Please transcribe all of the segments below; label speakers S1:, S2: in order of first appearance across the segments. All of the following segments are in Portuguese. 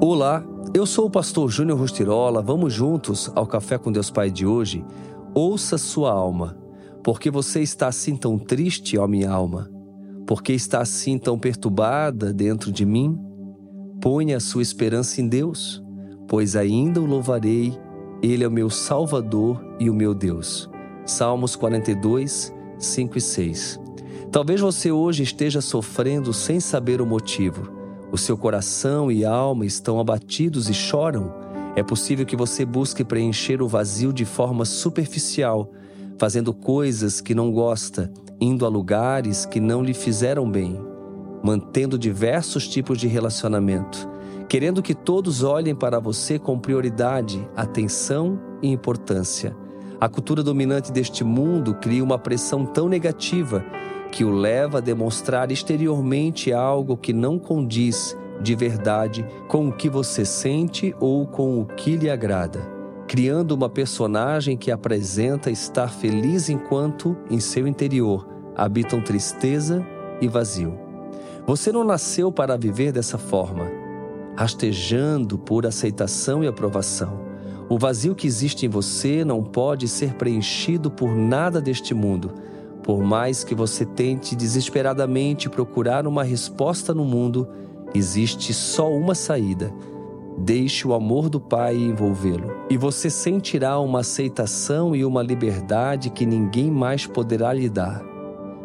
S1: Olá, eu sou o pastor Júnior Rostirola. Vamos juntos ao Café com Deus Pai de hoje? Ouça sua alma. Porque você está assim tão triste, ó minha alma? Porque está assim tão perturbada dentro de mim? Ponha a sua esperança em Deus, pois ainda o louvarei. Ele é o meu Salvador e o meu Deus. Salmos 42, 5 e 6. Talvez você hoje esteja sofrendo sem saber o motivo. O seu coração e alma estão abatidos e choram. É possível que você busque preencher o vazio de forma superficial, fazendo coisas que não gosta, indo a lugares que não lhe fizeram bem, mantendo diversos tipos de relacionamento, querendo que todos olhem para você com prioridade, atenção e importância. A cultura dominante deste mundo cria uma pressão tão negativa que o leva a demonstrar exteriormente algo que não condiz de verdade com o que você sente ou com o que lhe agrada, criando uma personagem que apresenta estar feliz enquanto, em seu interior, habitam tristeza e vazio. Você não nasceu para viver dessa forma, rastejando por aceitação e aprovação. O vazio que existe em você não pode ser preenchido por nada deste mundo por mais que você tente desesperadamente procurar uma resposta no mundo, existe só uma saída. Deixe o amor do Pai envolvê-lo, e você sentirá uma aceitação e uma liberdade que ninguém mais poderá lhe dar.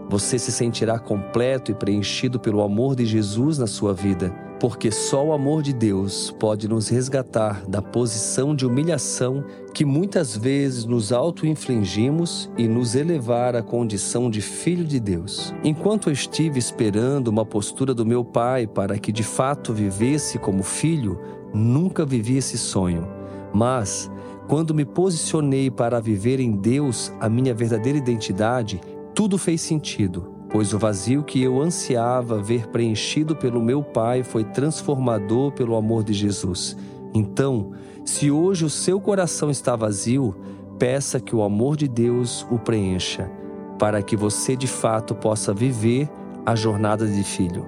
S1: Você se sentirá completo e preenchido pelo amor de Jesus na sua vida porque só o amor de Deus pode nos resgatar da posição de humilhação que muitas vezes nos auto-infligimos e nos elevar à condição de filho de Deus. Enquanto eu estive esperando uma postura do meu pai para que de fato vivesse como filho, nunca vivi esse sonho. Mas, quando me posicionei para viver em Deus a minha verdadeira identidade, tudo fez sentido pois o vazio que eu ansiava ver preenchido pelo meu Pai foi transformador pelo amor de Jesus. Então, se hoje o seu coração está vazio, peça que o amor de Deus o preencha, para que você de fato possa viver a jornada de filho.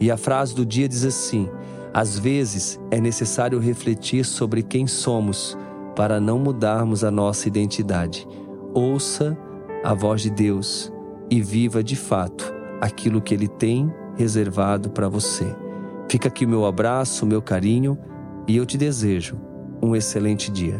S1: E a frase do dia diz assim: às vezes é necessário refletir sobre quem somos para não mudarmos a nossa identidade. Ouça a voz de Deus e viva de fato aquilo que Ele tem reservado para você. Fica aqui o meu abraço, o meu carinho e eu te desejo um excelente dia.